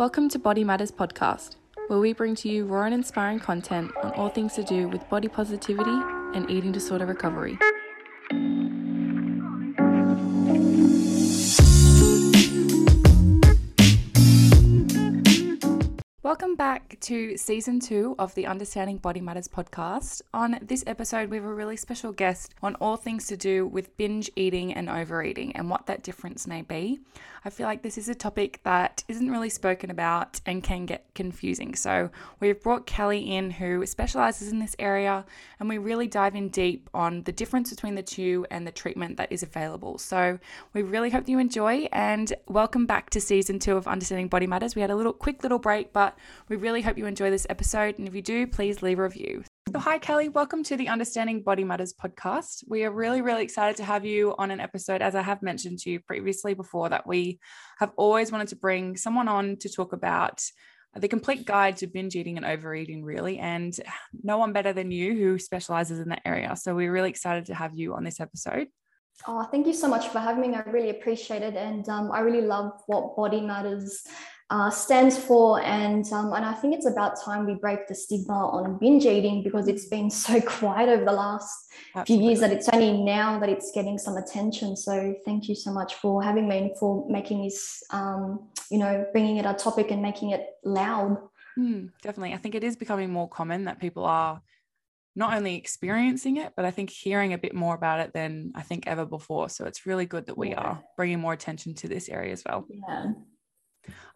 Welcome to Body Matters Podcast, where we bring to you raw and inspiring content on all things to do with body positivity and eating disorder recovery. Welcome back to season two of the Understanding Body Matters podcast. On this episode, we have a really special guest on all things to do with binge eating and overeating and what that difference may be. I feel like this is a topic that isn't really spoken about and can get confusing. So, we've brought Kelly in who specializes in this area and we really dive in deep on the difference between the two and the treatment that is available. So, we really hope you enjoy and welcome back to season two of Understanding Body Matters. We had a little quick little break, but we really hope you enjoy this episode. And if you do, please leave a review. So, hi, Kelly. Welcome to the Understanding Body Matters podcast. We are really, really excited to have you on an episode. As I have mentioned to you previously before, that we have always wanted to bring someone on to talk about the complete guide to binge eating and overeating, really. And no one better than you who specializes in that area. So, we're really excited to have you on this episode. Oh, thank you so much for having me. I really appreciate it. And um, I really love what Body Matters uh, stands for. And, um, and I think it's about time we break the stigma on binge eating because it's been so quiet over the last Absolutely. few years that it's only now that it's getting some attention. So thank you so much for having me and for making this, um, you know, bringing it a topic and making it loud. Mm, definitely. I think it is becoming more common that people are not only experiencing it, but I think hearing a bit more about it than I think ever before. So it's really good that we yeah. are bringing more attention to this area as well. Yeah.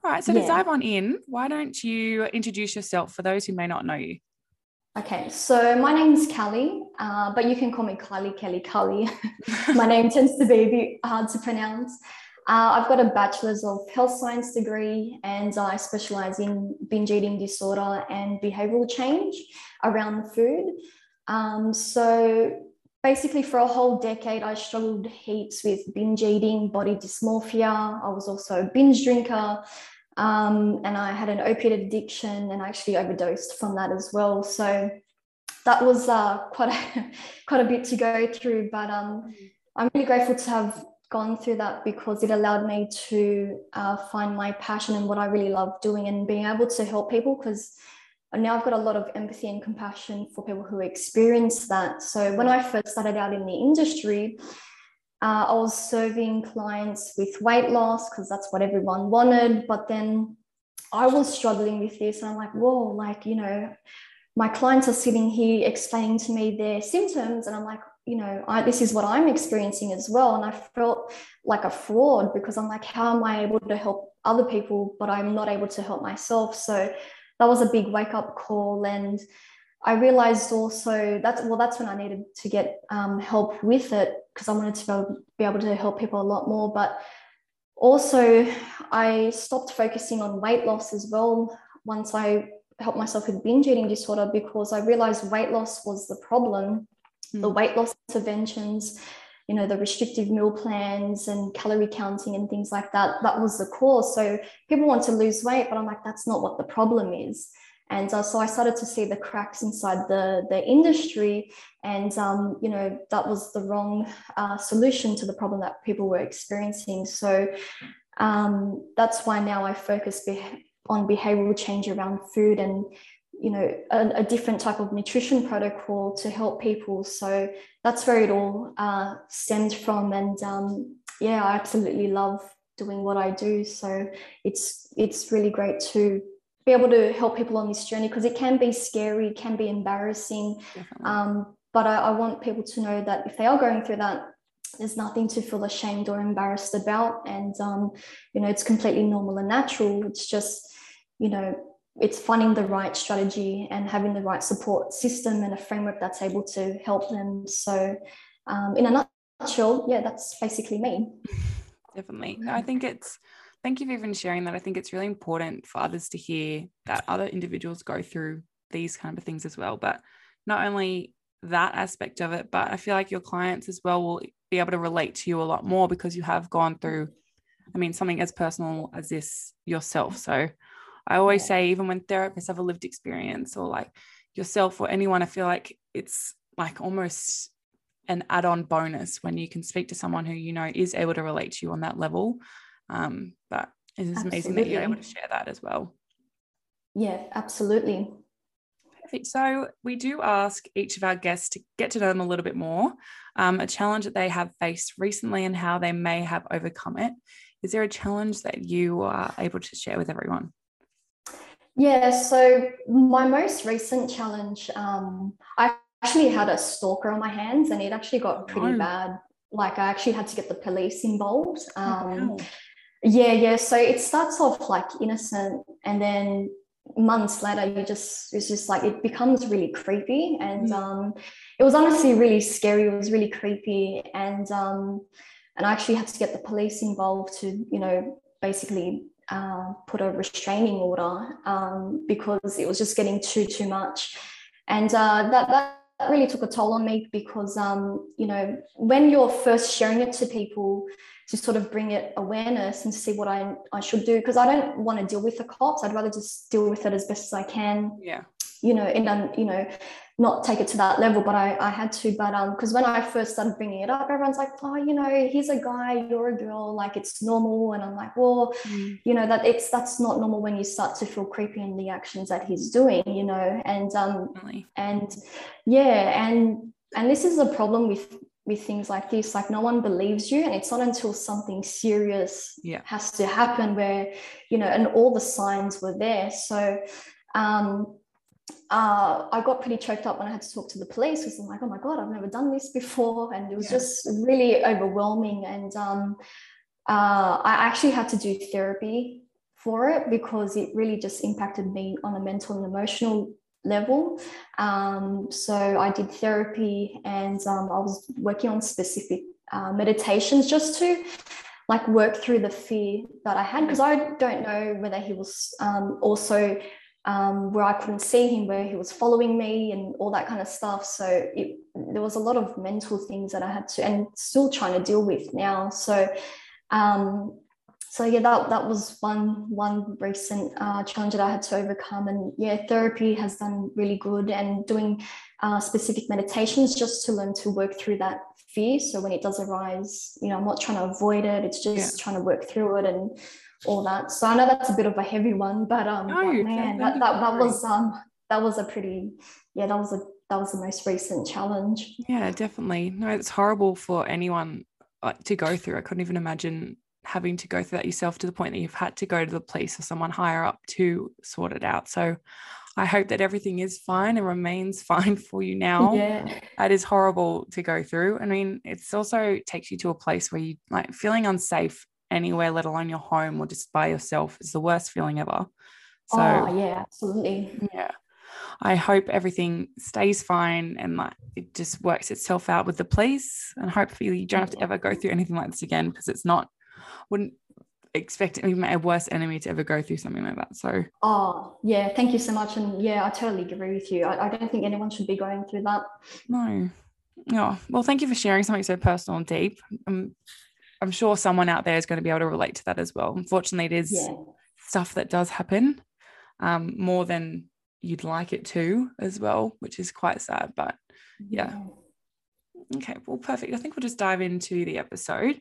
All right. So yeah. to dive on in, why don't you introduce yourself for those who may not know you? Okay, so my name is Kelly, uh, but you can call me Kylie, Kelly, Kelly. my name tends to be a bit hard to pronounce. Uh, I've got a bachelor's of health science degree and I specialize in binge eating disorder and behavioral change around food. Um, so basically for a whole decade i struggled heaps with binge eating body dysmorphia. I was also a binge drinker um, and i had an opiate addiction and i actually overdosed from that as well. So that was uh, quite a quite a bit to go through but um, i'm really grateful to have gone through that because it allowed me to uh, find my passion and what i really love doing and being able to help people because and now I've got a lot of empathy and compassion for people who experience that. So when I first started out in the industry, uh, I was serving clients with weight loss because that's what everyone wanted. But then I was struggling with this, and I'm like, whoa, like, you know, my clients are sitting here explaining to me their symptoms, and I'm like, you know, I, this is what I'm experiencing as well. And I felt like a fraud because I'm like, how am I able to help other people, but I'm not able to help myself? So that was a big wake up call. And I realized also that's well, that's when I needed to get um, help with it because I wanted to be able to help people a lot more. But also, I stopped focusing on weight loss as well once I helped myself with binge eating disorder because I realized weight loss was the problem. Mm. The weight loss interventions you know the restrictive meal plans and calorie counting and things like that that was the cause so people want to lose weight but i'm like that's not what the problem is. And uh, so i started to see the cracks inside the the industry and um, you know that was the wrong uh, solution to the problem that people were experiencing. So um, that's why now i focus be- on behavioral change around food and you know a, a, different type of nutrition protocol to help people. So that's where it all uh, stemmed from. And um, yeah i absolutely love doing what i do. So it's it's really great to be able to help people on this journey because it can be scary can be embarrassing. Um, but I, I want people to know that if they are going through that there's nothing to feel ashamed or embarrassed about. And um, you know it's completely normal and natural. It's just you know it's finding the right strategy and having the right support system and a framework that's able to help them. So, um, in a nutshell, yeah, that's basically me. Definitely. No, I think it's, thank you for even sharing that. I think it's really important for others to hear that other individuals go through these kind of things as well. But not only that aspect of it, but I feel like your clients as well will be able to relate to you a lot more because you have gone through, I mean, something as personal as this yourself. So, I always yeah. say, even when therapists have a lived experience or like yourself or anyone, I feel like it's like almost an add on bonus when you can speak to someone who you know is able to relate to you on that level. Um, but It is amazing that you're able to share that as well. Yeah, absolutely. Perfect. So we do ask each of our guests to get to know them a little bit more, um, a challenge that they have faced recently and how they may have overcome it. Is there a challenge that you are able to share with everyone? Yeah, so my most recent challenge, um, I actually had a stalker on my hands and it actually got pretty oh. bad. Like I actually had to get the police involved. Oh, um, wow. Yeah, yeah. So it starts off like innocent and then months later you just it's just like it becomes really creepy and mm. um it was honestly really scary it was really creepy and um and i actually had to get the police involved to you know basically uh, put a restraining order um, because it was just getting too too much and uh, that that really took a toll on me because um, you know when you're first sharing it to people to sort of bring it awareness and to see what I, I should do because I don't want to deal with the cops. I'd rather just deal with it as best as I can. Yeah. You know, and um, you know, not take it to that level, but I, I had to. But um, because when I first started bringing it up, everyone's like, oh, you know, he's a guy, you're a girl, like it's normal. And I'm like, well, mm. you know, that it's that's not normal when you start to feel creepy in the actions that he's doing, you know, and um, and yeah, and and this is a problem with with things like this like no one believes you and it's not until something serious yeah. has to happen where you know and all the signs were there so um uh, I got pretty choked up when I had to talk to the police because I'm like, oh my God, I've never done this before. And it was yeah. just really overwhelming. And um, uh, I actually had to do therapy for it because it really just impacted me on a mental and emotional level. Um, so I did therapy and um, I was working on specific uh, meditations just to like work through the fear that I had because I don't know whether he was um, also um, where I couldn't see him, where he was following me and all that kind of stuff. So it, there was a lot of mental things that I had to and still trying to deal with now. So um, so yeah, that that was one one recent uh, challenge that I had to overcome, and yeah, therapy has done really good, and doing uh, specific meditations just to learn to work through that fear. So when it does arise, you know, I'm not trying to avoid it; it's just yeah. trying to work through it and all that. So I know that's a bit of a heavy one, but um, no, but man, that, that, that was um that was a pretty yeah that was a that was the most recent challenge. Yeah, definitely. No, it's horrible for anyone to go through. I couldn't even imagine having to go through that yourself to the point that you've had to go to the police or someone higher up to sort it out. So I hope that everything is fine and remains fine for you now. Yeah. That is horrible to go through. I mean, it's also takes you to a place where you like feeling unsafe anywhere, let alone your home or just by yourself is the worst feeling ever. So oh, yeah, absolutely. Yeah. I hope everything stays fine and like it just works itself out with the police. And hopefully you don't have to ever go through anything like this again because it's not wouldn't expect even a worst enemy to ever go through something like that. So, oh, yeah, thank you so much. And yeah, I totally agree with you. I, I don't think anyone should be going through that. No. Oh, well, thank you for sharing something so personal and deep. Um, I'm sure someone out there is going to be able to relate to that as well. Unfortunately, it is yeah. stuff that does happen um, more than you'd like it to as well, which is quite sad. But yeah. yeah. Okay, well, perfect. I think we'll just dive into the episode.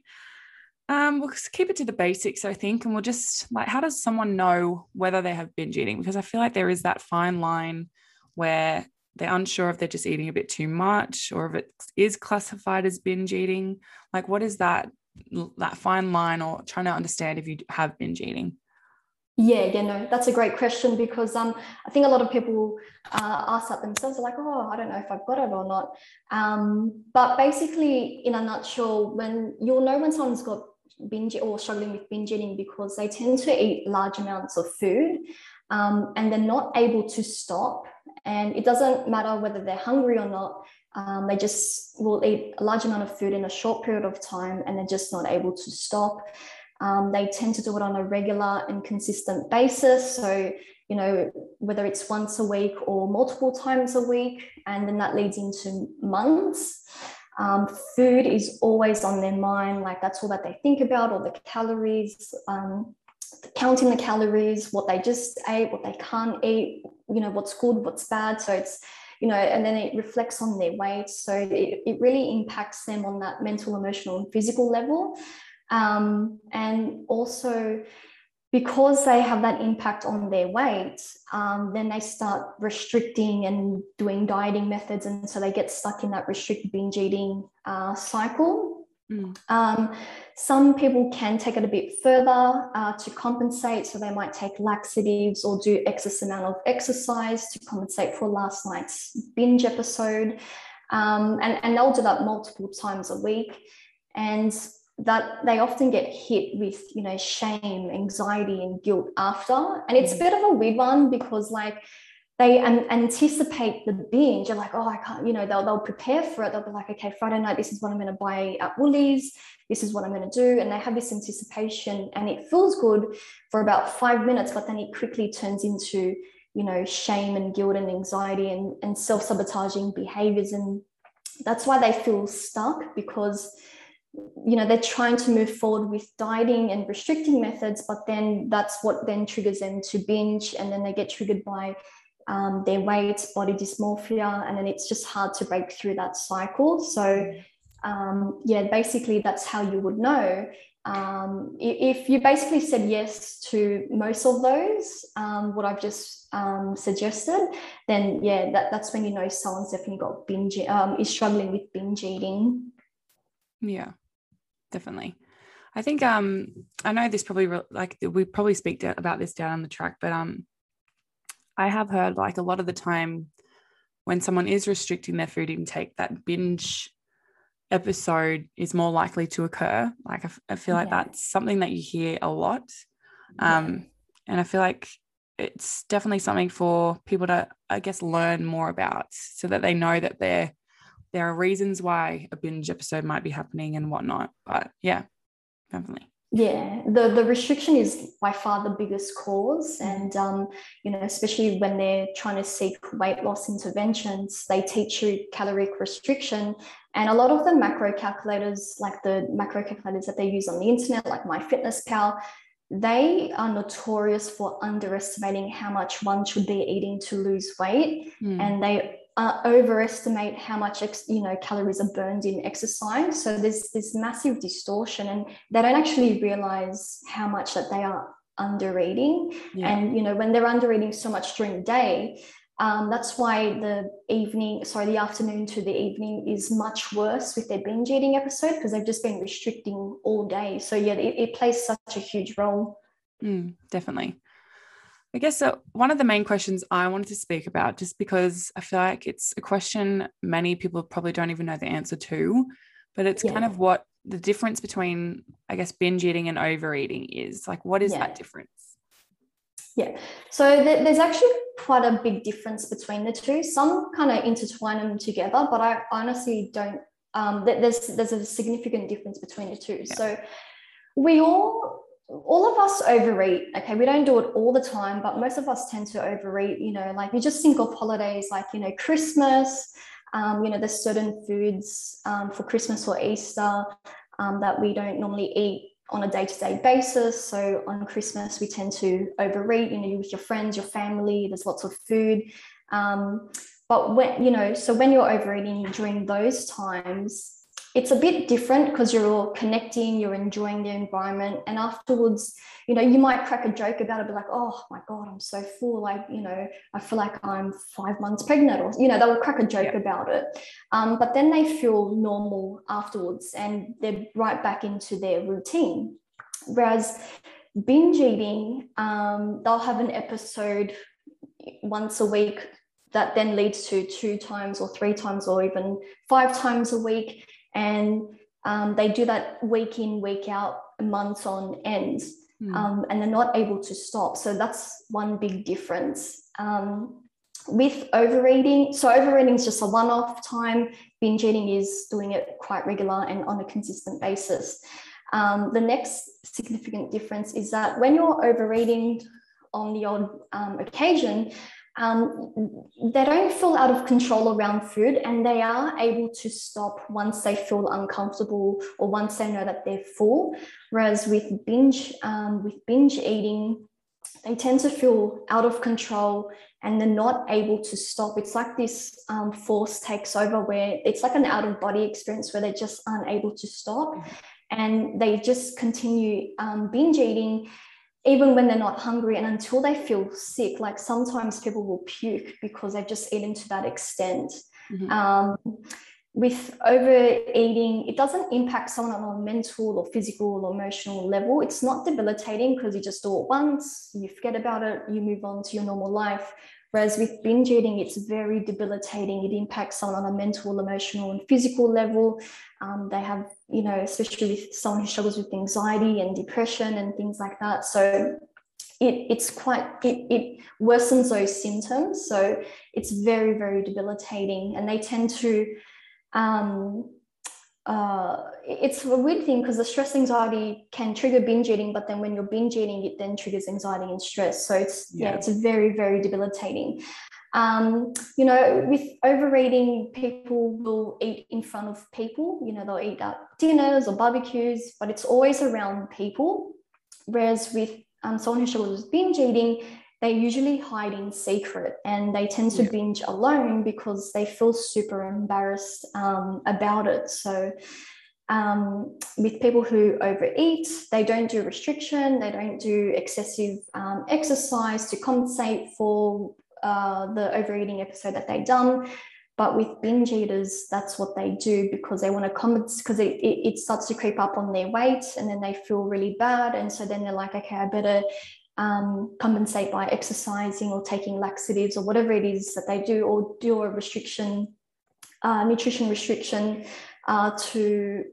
Um, we'll keep it to the basics, I think, and we'll just like, how does someone know whether they have binge eating? Because I feel like there is that fine line where they're unsure if they're just eating a bit too much or if it is classified as binge eating. Like, what is that that fine line, or trying to understand if you have binge eating? Yeah, yeah, no, that's a great question because um, I think a lot of people uh, ask that themselves. Like, oh, I don't know if I've got it or not. Um, but basically, in a nutshell, when you'll know when someone's got binge or struggling with binge eating because they tend to eat large amounts of food um, and they're not able to stop. And it doesn't matter whether they're hungry or not, um, they just will eat a large amount of food in a short period of time and they're just not able to stop. Um, they tend to do it on a regular and consistent basis. So, you know, whether it's once a week or multiple times a week, and then that leads into months. Um, food is always on their mind, like that's all that they think about, all the calories, um, counting the calories, what they just ate, what they can't eat, you know, what's good, what's bad. So it's, you know, and then it reflects on their weight. So it, it really impacts them on that mental, emotional, and physical level. Um, and also, because they have that impact on their weight, um, then they start restricting and doing dieting methods. And so they get stuck in that restrict binge eating uh, cycle. Mm. Um, some people can take it a bit further uh, to compensate. So they might take laxatives or do excess amount of exercise to compensate for last night's binge episode. Um, and, and they'll do that multiple times a week. And that they often get hit with you know shame anxiety and guilt after and it's a mm. bit of a weird one because like they an- anticipate the binge you're like oh i can't you know they'll, they'll prepare for it. They'll be like okay friday night this is what i'm going to buy at woolies. This is what i'm going to do. And they have this anticipation and it feels good for about five minutes but then it quickly turns into you know shame and guilt and anxiety and, and self-sabotaging behaviors. And that's why they feel stuck because you know they're trying to move forward with dieting and restricting methods but then that's what then triggers them to binge and then they get triggered by um, their weight body dysmorphia and then it's just hard to break through that cycle. So um, yeah basically that's how you would know. Um, if you basically said yes to most of those um, what i've just um, suggested then yeah that, that's when you know someone's definitely got binge um, is struggling with binge eating. Yeah definitely. I think um I know this probably like we probably speak about this down on the track, but um I have heard like a lot of the time when someone is restricting their food intake, that binge episode is more likely to occur. Like I, f- I feel like yeah. that's something that you hear a lot, um, yeah. and I feel like it's definitely something for people to I guess learn more about so that they know that they're there are reasons why a binge episode might be happening and whatnot. But yeah, definitely. Yeah, the, the restriction is by far the biggest cause. And, um, you know, especially when they're trying to seek weight loss interventions, they teach you caloric restriction. And a lot of the macro calculators, like the macro calculators that they use on the internet, like MyFitnessPal, they are notorious for underestimating how much one should be eating to lose weight. Mm. And they uh, overestimate how much ex, you know calories are burned in exercise. So there's this massive distortion, and they don't actually realize how much that they are under eating. Yeah. And you know when they're under eating so much during the day, um, that's why the evening, sorry, the afternoon to the evening is much worse with their binge eating episode because they've just been restricting all day. So yeah, it, it plays such a huge role. Mm, definitely. I guess uh, one of the main questions I wanted to speak about, just because I feel like it's a question many people probably don't even know the answer to, but it's yeah. kind of what the difference between, I guess, binge eating and overeating is. Like, what is yeah. that difference? Yeah, so th- there's actually quite a big difference between the two. Some kind of intertwine them together, but I honestly don't. Um, th- there's there's a significant difference between the two. Yeah. So we all all of us overeat. Okay, we don't do it all the time, but most of us tend to overeat. You know, like you just think of holidays like, you know, Christmas, um, you know, there's certain foods um, for Christmas or Easter um, that we don't normally eat on a day-to-day basis. So on Christmas, we tend to overeat, you know, you with your friends, your family, there's lots of food. Um, but when, you know, so when you're overeating during those times, it's a bit different because you're all connecting, you're enjoying the environment. And afterwards, you know, you might crack a joke about it, be like, oh my God, I'm so full. Like, you know, I feel like I'm five months pregnant, or, you know, they'll crack a joke yeah. about it. Um, but then they feel normal afterwards and they're right back into their routine. Whereas binge eating, um, they'll have an episode once a week that then leads to two times or three times or even five times a week and um, they do that week in week out months on end mm. um, and they're not able to stop. So that's one big difference. Um, with overeating so overeating is just a one-off time. Binge eating is doing it quite regular and on a consistent basis. Um, the next significant difference is that when you're overeating on the odd um, occasion um, they don't feel out of control around food and they are able to stop once they feel uncomfortable or once they know that they're full. Whereas with binge um, with binge eating they tend to feel out of control and they're not able to stop. It's like this um, force takes over where it's like an out of body experience where they just aren't able to stop. And they just continue um, binge eating even when they're not hungry and until they feel sick, like sometimes people will puke because they've just eaten to that extent. Mm-hmm. Um, with overeating, it doesn't impact someone on a mental or physical or emotional level. It's not debilitating because you just do it once, you forget about it, you move on to your normal life. Whereas with binge eating, it's very debilitating. It impacts someone on a mental, emotional, and physical level. Um, they have, you know, especially with someone who struggles with anxiety and depression and things like that. So it, it's quite, it, it worsens those symptoms. So it's very, very debilitating. And they tend to, um, uh, it's a weird thing because the stress anxiety can trigger binge eating, but then when you're binge eating, it then triggers anxiety and stress. So it's yeah, yeah it's very very debilitating. Um, you know, with overeating, people will eat in front of people. You know, they'll eat at dinners or barbecues, but it's always around people. Whereas with um, someone who struggles with binge eating, they usually hide in secret and they tend to yeah. binge alone because they feel super embarrassed um, about it. So, um, with people who overeat, they don't do restriction, they don't do excessive um, exercise to compensate for uh, the overeating episode that they've done. But with binge eaters, that's what they do because they want to compensate because it, it, it, starts to creep up on their weight and then they feel really bad. And so then they're like, okay, I better um, compensate by exercising or taking laxatives or whatever it is that they do, or do a restriction, uh, nutrition restriction uh, to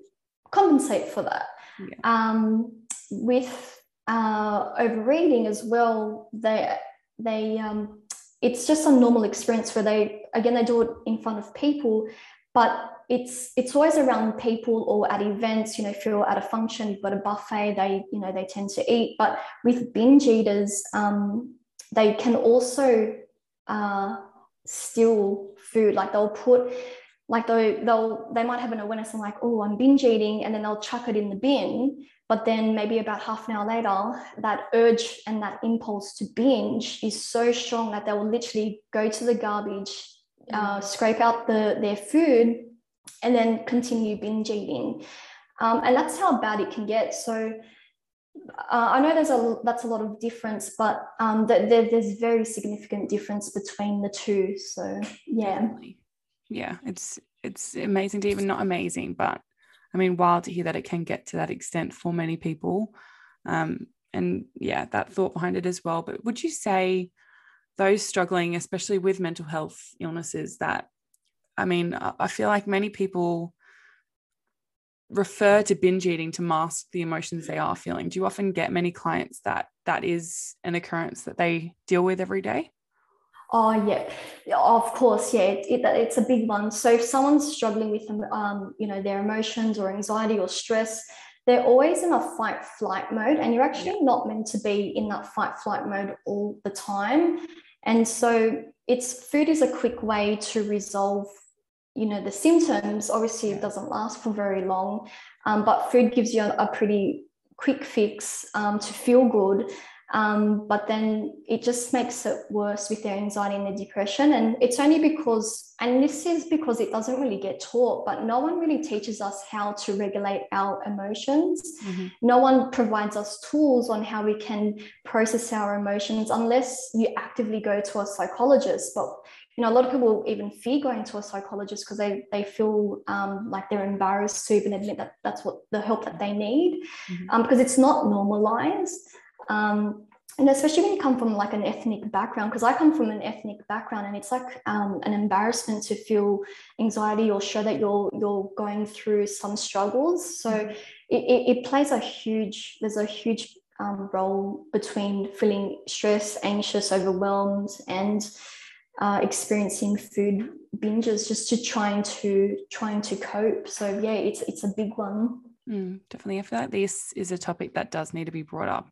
compensate for that. Yeah. Um, with uh, overeating as well, they they um, it's just a normal experience where they again they do it in front of people, but it's it's always around people or at events you know if you're at a function you've got a buffet they you know they tend to eat. But with binge eaters um, they can also uh, steal food. Like they'll put like they'll, they'll they might have an awareness and like oh i'm binge eating and then they'll chuck it in the bin. But then maybe about half an hour later that urge and that impulse to binge is so strong that they will literally go to the garbage uh, mm. scrape out the their food and then continue binge eating. Um, and that's how bad it can get. So uh, I know there's a that's a lot of difference, but um, th- there's very significant difference between the two. So yeah, yeah, it's it's amazing to even not amazing, but I mean, wild to hear that it can get to that extent for many people. Um, and yeah, that thought behind it as well. But would you say those struggling, especially with mental health illnesses, that I mean, I feel like many people refer to binge eating to mask the emotions they are feeling. Do you often get many clients that that is an occurrence that they deal with every day? Oh yeah, of course, yeah, it, it, it's a big one. So if someone's struggling with, um, you know, their emotions or anxiety or stress, they're always in a fight flight mode, and you're actually not meant to be in that fight flight mode all the time. And so it's food is a quick way to resolve you know the symptoms. Obviously it doesn't last for very long um, but food gives you a, a pretty quick fix um, to feel good um, but then it just makes it worse with their anxiety and their depression and it's only because and this is because it doesn't really get taught but no one really teaches us how to regulate our emotions mm-hmm. no one provides us tools on how we can process our emotions unless you actively go to a psychologist but you know, a lot of people even fear going to a psychologist because they they feel um, like they're embarrassed to even admit that that's what the help that they need mm-hmm. um, because it's not normalized. Um, and especially when you come from like an ethnic background, because I come from an ethnic background, and it's like um, an embarrassment to feel anxiety or show that you're you're going through some struggles. So mm-hmm. it, it, it, plays a huge there's a huge um, role between feeling stressed, anxious, overwhelmed, and uh, experiencing food binges just to trying to trying to cope so yeah it's it's a big one mm, definitely i feel like this is a topic that does need to be brought up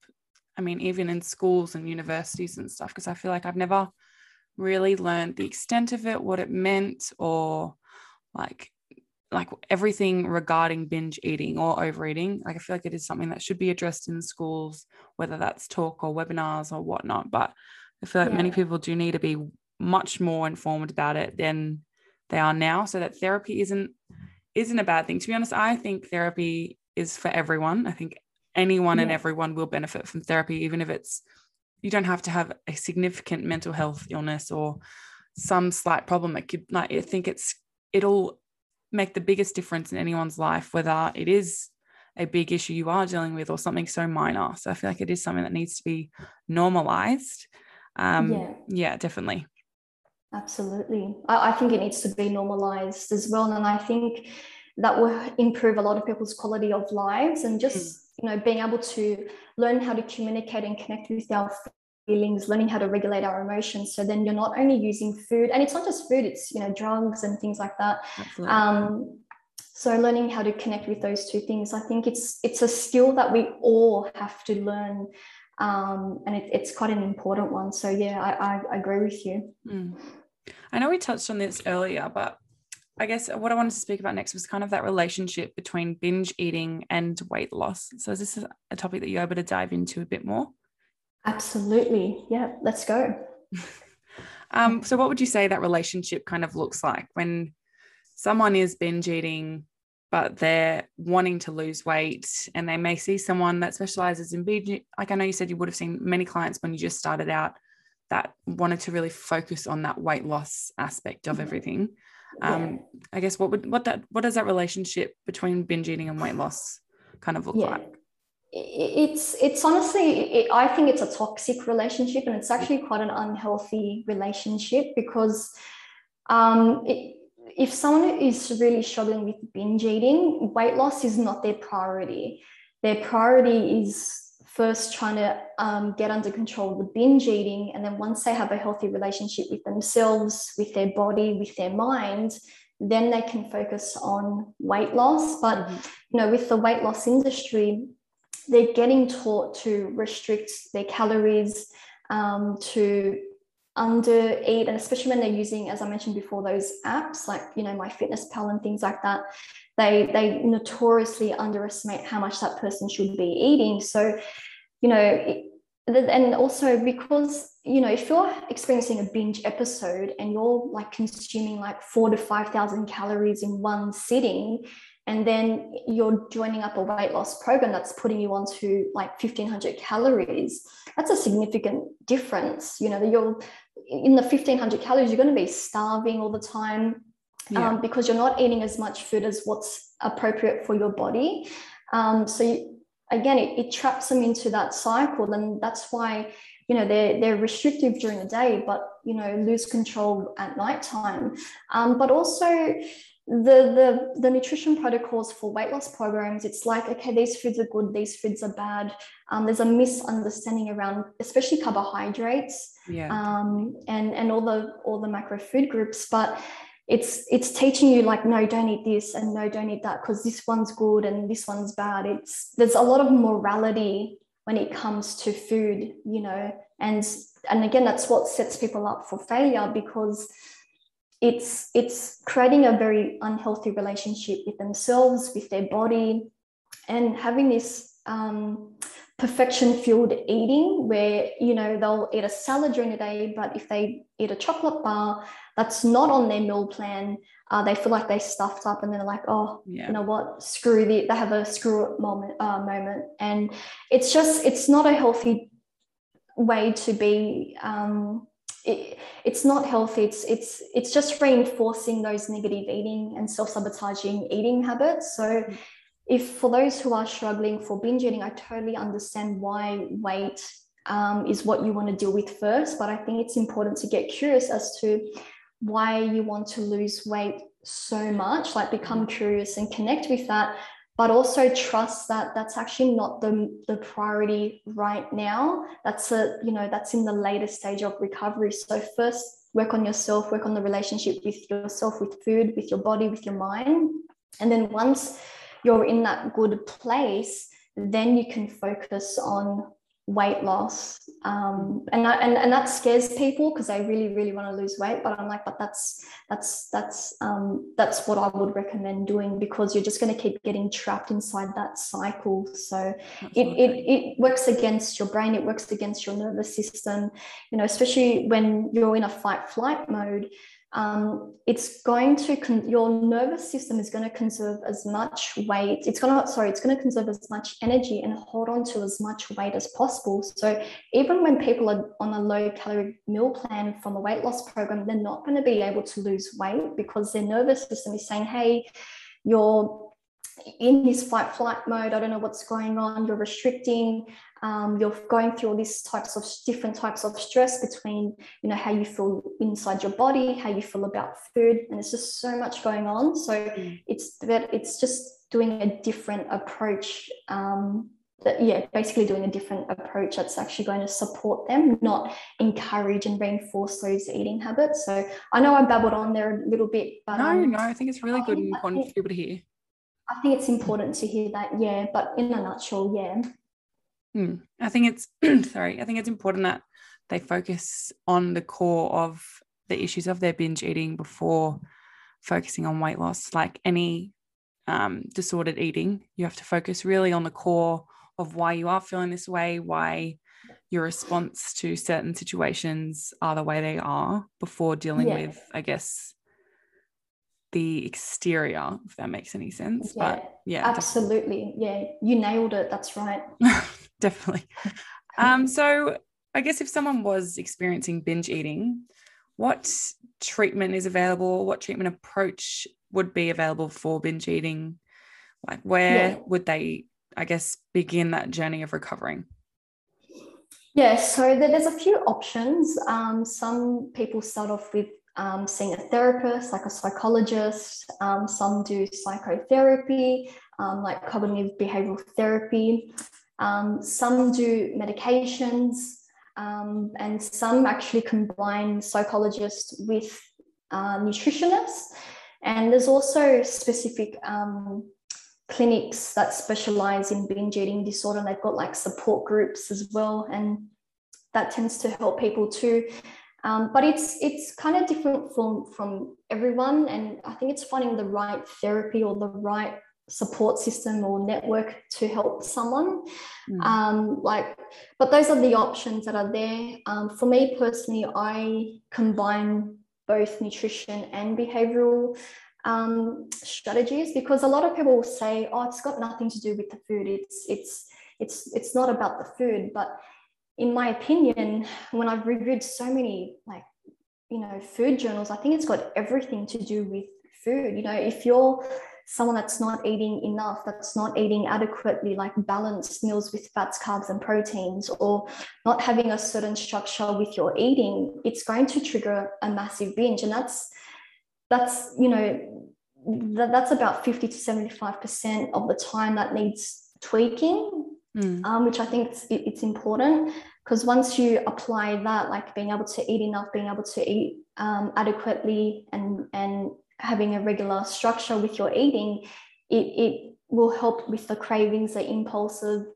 i mean even in schools and universities and stuff because i feel like i've never really learned the extent of it what it meant or like like everything regarding binge eating or overeating. Like i feel like it is something that should be addressed in schools whether that's talk or webinars or whatnot but i feel like yeah. many people do need to be much more informed about it than they are now so that therapy isn't isn't a bad thing. To be honest i think therapy is for everyone. I think anyone yeah. and everyone will benefit from therapy, even if it's you don't have to have a significant mental health illness or some slight problem. It could like I think it's it'll make the biggest difference in anyone's life, whether it is a big issue you are dealing with or something so minor. So I feel like it is something that needs to be normalized. Um, yeah. yeah, definitely. Absolutely. I, I think it needs to be normalized as well. And I think that will improve a lot of people's quality of lives and just, mm. You know, being able to learn how to communicate and connect with our feelings, learning how to regulate our emotions. So then you're not only using food, and it's not just food, it's, you know, drugs and things like that. Um, so learning how to connect with those two things, I think it's it's a skill that we all have to learn um, and it, it's quite an important one. So yeah, I, I agree with you. Mm. I know we touched on this earlier, but I guess what I wanted to speak about next was kind of that relationship between binge eating and weight loss. So is this a topic that you're able to dive into a bit more? Absolutely. Yeah, let's go. um, so what would you say that relationship kind of looks like when someone is binge eating but they're wanting to lose weight and they may see someone that specializes in binge like i know you said you would have seen many clients when you just started out that wanted to really focus on that weight loss aspect of mm-hmm. everything um, yeah. i guess what would what that what does that relationship between binge eating and weight loss kind of look yeah. like it's it's honestly it, i think it's a toxic relationship and it's actually quite an unhealthy relationship because um, it, if someone is really struggling with binge eating, weight loss is not their priority. Their priority is first trying to um, get under control the binge eating. And then once they have a healthy relationship with themselves, with their body, with their mind, then they can focus on weight loss. But, mm-hmm. you know, with the weight loss industry, they're getting taught to restrict their calories, um, to under eat and especially when they're using as i mentioned before those apps like you know MyFitnessPal and things like that they they notoriously underestimate how much that person should be eating. So you know it, and also because you know if you're experiencing a binge episode and you're like consuming like four to five thousand calories in one sitting and then you're joining up a weight loss program that's putting you onto like 1500 calories that's a significant difference. You know you're in the 1500 calories, you're going to be starving all the time yeah. um, because you're not eating as much food as what's appropriate for your body. Um, so you, again, it, it traps them into that cycle, and that's why you know they're they're restrictive during the day, but you know lose control at nighttime. Um, but also the, the the nutrition protocols for weight loss programs it's like okay these foods are good these foods are bad um, there's a misunderstanding around especially carbohydrates yeah. um, and and all the all the macro food groups but it's it's teaching you like no don't eat this and no don't eat that because this one's good and this one's bad it's there's a lot of morality when it comes to food you know and and again that's what sets people up for failure because it's it's creating a very unhealthy relationship with themselves with their body and having this um, perfection fueled eating where you know they'll eat a salad during the day but if they eat a chocolate bar that's not on their meal plan uh, they feel like they stuffed up and they're like oh yeah. you know what screw the they have a screw up moment uh, moment and it's just it's not a healthy way to be um, it, it's not healthy. It's it's it's just reinforcing those negative eating and self-sabotaging eating habits. So if for those who are struggling for binge eating i totally understand why weight um, is what you want to deal with first but i think it's important to get curious as to why you want to lose weight so much like become curious and connect with that but also trust that that's actually not the, the priority right now. That's a you know that's in the later stage of recovery. So first work on yourself work on the relationship with yourself with food with your body with your mind. And then once you're in that good place then you can focus on weight loss um, and, I, and and that scares people because they really really want to lose weight but i'm like but that's that's that's um, that's what i would recommend doing because you're just going to keep getting trapped inside that cycle. So it, it it works against your brain it works against your nervous system. You know especially when you're in a fight flight mode um, it's going to con- your nervous system is going to conserve as much weight it's going to sorry it's going to conserve as much energy and hold on to as much weight as possible. So even when people are on a low calorie meal plan from a weight loss program they're not going to be able to lose weight because their nervous system is saying hey you're in this fight flight mode i don't know what's going on you're restricting um, you're going through all these types of different types of stress between you know how you feel inside your body how you feel about food and it's just so much going on. So mm. it's that it's just doing a different approach um, that, yeah basically doing a different approach that's actually going to support them not encourage and reinforce those eating habits. So i know i babbled on there a little bit but no um, no i think it's really good and important for people to hear I think it's important to hear that, yeah. But in a nutshell, yeah. Hmm. I think it's sorry. I think it's important that they focus on the core of the issues of their binge eating before focusing on weight loss. Like any um, disordered eating, you have to focus really on the core of why you are feeling this way, why your response to certain situations are the way they are before dealing yeah. with, I guess, the exterior, if that makes any sense. Yeah, but yeah, absolutely. Definitely. Yeah, you nailed it. That's right. definitely. Um, so I guess if someone was experiencing binge eating, what treatment is available? What treatment approach would be available for binge eating? Like, where yeah. would they, I guess, begin that journey of recovering? Yeah, so there's a few options. Um, some people start off with um, seeing a therapist, like a psychologist. Um, some do psychotherapy, um, like cognitive behavioral therapy. Um, some do medications, um, and some actually combine psychologists with uh, nutritionists. And there's also specific um, clinics that specialize in binge eating disorder, and they've got like support groups as well. And that tends to help people too. Um, but it's it's kind of different from from everyone, and I think it's finding the right therapy or the right support system or network to help someone. Mm. Um, like, but those are the options that are there. Um, for me personally, I combine both nutrition and behavioral um, strategies because a lot of people will say, "Oh, it's got nothing to do with the food. It's it's it's it's not about the food," but in my opinion, when I've reviewed so many like, you know, food journals, I think it's got everything to do with food. You know, if you're someone that's not eating enough, that's not eating adequately, like balanced meals with fats, carbs, and proteins, or not having a certain structure with your eating, it's going to trigger a massive binge. And that's that's, you know, that, that's about 50 to 75% of the time that needs tweaking mm. um, which I think it's, it's important because once you apply that, like being able to eat enough, being able to eat um, adequately, and and having a regular structure with your eating, it it will help with the cravings, the impulsive.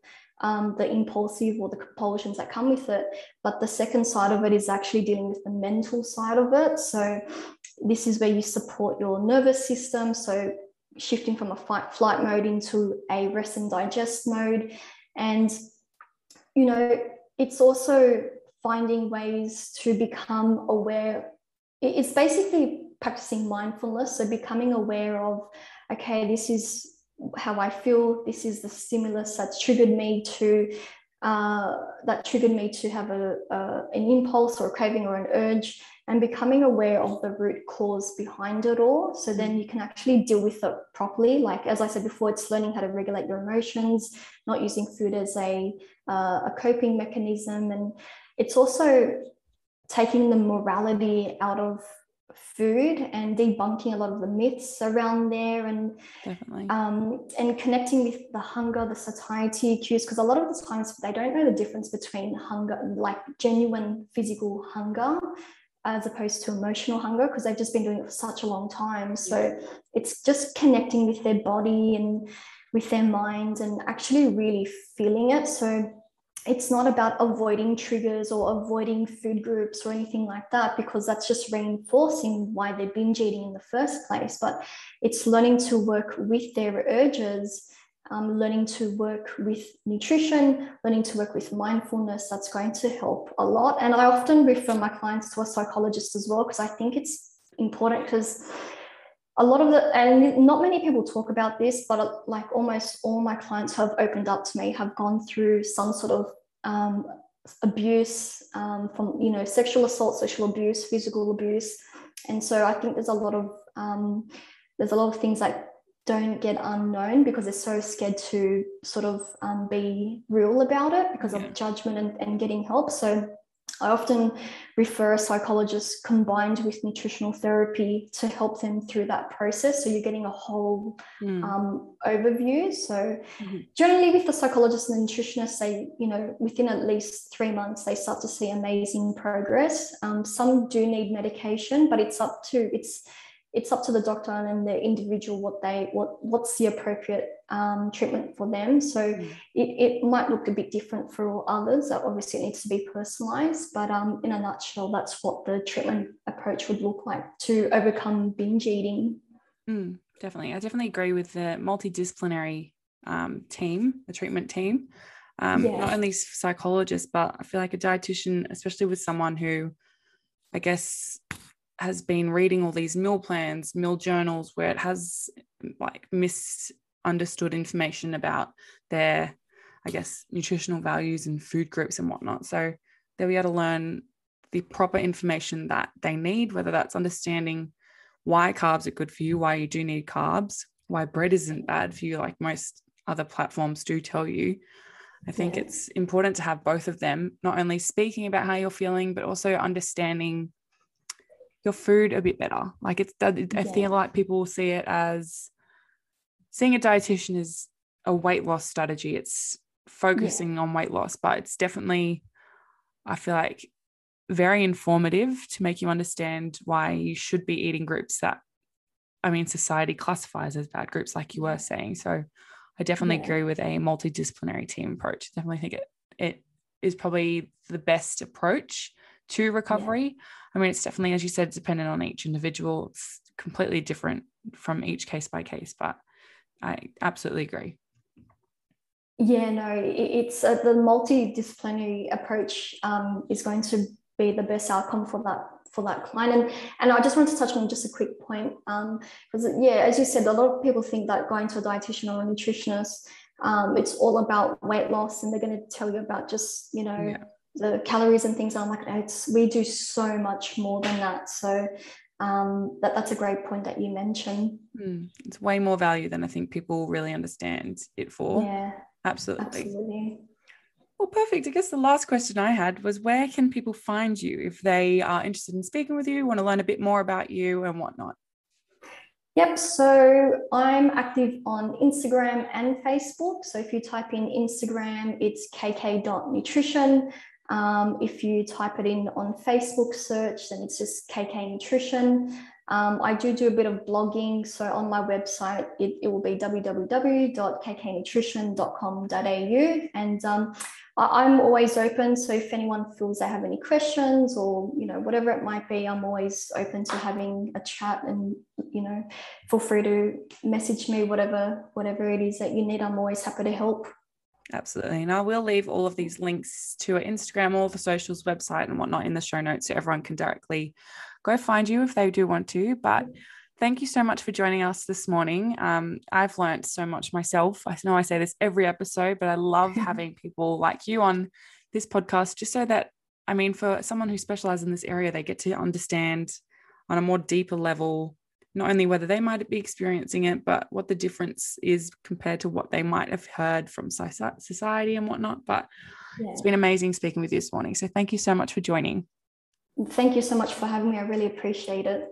Um, the impulsive or the compulsions that come with it. But the second side of it is actually dealing with the mental side of it. So, this is where you support your nervous system. So, shifting from a fight flight mode into a rest and digest mode and, you know, it's also finding ways to become aware. It's basically practicing mindfulness. So becoming aware of, okay, this is how I feel. This is the stimulus that's triggered me to uh, that triggered me to have a, an impulse or a craving or an urge and becoming aware of the root cause behind it all. So then you can actually deal with it properly. Like as i said before it's learning how to regulate your emotions not using food as a uh, a coping mechanism. And it's also taking the morality out of food and debunking a lot of the myths around there and Definitely. Um, and connecting with the hunger the satiety cues because a lot of the times they don't know the difference between hunger like genuine physical hunger as opposed to emotional hunger because they've just been doing it for such a long time so yeah. it's just connecting with their body and with their mind and actually really feeling it so it's not about avoiding triggers or avoiding food groups or anything like that because that's just reinforcing why they're binge eating in the first place. But it's learning to work with their urges um, learning to work with nutrition learning to work with mindfulness. That's going to help a lot. And i often refer my clients to a psychologist as well because i think it's important because a lot of the and not many people talk about this but uh, like almost all my clients who have opened up to me have gone through some sort of um, abuse um, from you know sexual assault sexual abuse physical abuse and so i think there's a lot of um, there's a lot of things that don't get unknown because they're so scared to sort of um, be real about it because yeah. of judgment and, and getting help so I often refer a psychologist combined with nutritional therapy to help them through that process. So you're getting a whole mm. um, overview. So mm-hmm. generally, with the psychologist and the nutritionist, they, you know, within at least three months, they start to see amazing progress. Um, some do need medication, but it's up to it's it's up to the doctor and the individual what they what what's the appropriate um, treatment for them. So mm. it, it might look a bit different for all others. Obviously, it needs to be personalized, but um, in a nutshell, that's what the treatment approach would look like to overcome binge eating. Mm, definitely, I definitely agree with the multidisciplinary um, team, the treatment team. Um, yeah. Not only psychologists, but I feel like a dietitian, especially with someone who, I guess, has been reading all these meal plans, meal journals where it has like misunderstood information about their, I guess, nutritional values and food groups and whatnot. So they'll be able to learn the proper information that they need, whether that's understanding why carbs are good for you, why you do need carbs, why bread isn't bad for you, like most other platforms do tell you. I think yeah. it's important to have both of them, not only speaking about how you're feeling, but also understanding your food a bit better. Like it's, I yeah. feel like people will see it as seeing a dietitian is a weight loss strategy. It's focusing yeah. on weight loss, but it's definitely, I feel like, very informative to make you understand why you should be eating groups that, I mean, society classifies as bad groups, like you were saying. So I definitely yeah. agree with a multidisciplinary team approach. Definitely think it it is probably the best approach to recovery. Yeah. I mean, it's definitely, as you said, dependent on each individual. It's completely different from each case by case, but I absolutely agree. Yeah, no, it's uh, the multidisciplinary approach um, is going to be the best outcome for that for that client. And and I just want to touch on just a quick point because um, yeah, as you said, a lot of people think that going to a dietitian or a nutritionist, um, it's all about weight loss, and they're going to tell you about just you know. Yeah the calories and things. I'm like, it's we do so much more than that. So um, that that's a great point that you mentioned. Mm, it's way more value than I think people really understand it for. Yeah, absolutely. Absolutely. Well, perfect. I guess the last question I had was where can people find you if they are interested in speaking with you, want to learn a bit more about you and whatnot? Yep, so I'm active on Instagram and Facebook. So if you type in Instagram, it's kk.nutrition. Um, if you type it in on Facebook search, then it's just KK Nutrition. Um, I do do a bit of blogging. So on my website, it, it will be www.kknutrition.com.au. And um, I, I'm always open. So if anyone feels they have any questions or, you know, whatever it might be, I'm always open to having a chat and, you know, feel free to message me, whatever, whatever it is that you need. I'm always happy to help. Absolutely. And I will leave all of these links to our Instagram, all the socials, website, and whatnot in the show notes so everyone can directly go find you if they do want to. But thank you so much for joining us this morning. Um, I've learned so much myself. I know I say this every episode, but I love having people like you on this podcast just so that, I mean, for someone who specializes in this area, they get to understand on a more deeper level not only whether they might be experiencing it, but what the difference is compared to what they might have heard from society and whatnot. But yeah. it's been amazing speaking with you this morning. So thank you so much for joining. Thank you so much for having me. I really appreciate it.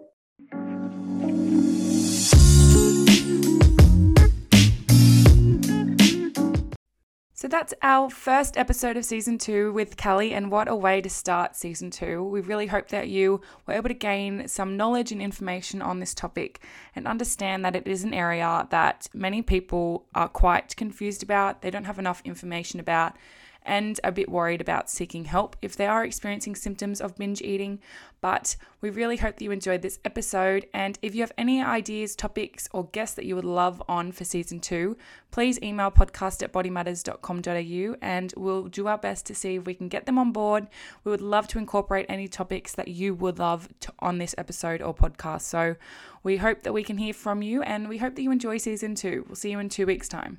So that's our first episode of season two with Callie, and what a way to start season two. We really hope that you were able to gain some knowledge and information on this topic and understand that it is an area that many people are quite confused about, they don't have enough information about, and a bit worried about seeking help if they are experiencing symptoms of binge eating. But we really hope that you enjoyed this episode. And if you have any ideas, topics, or guests that you would love on for season two, please email podcast at bodymatters.com.au and we'll do our best to see if we can get them on board. We would love to incorporate any topics that you would love to, on this episode or podcast. So we hope that we can hear from you and we hope that you enjoy season two. We'll see you in two weeks' time.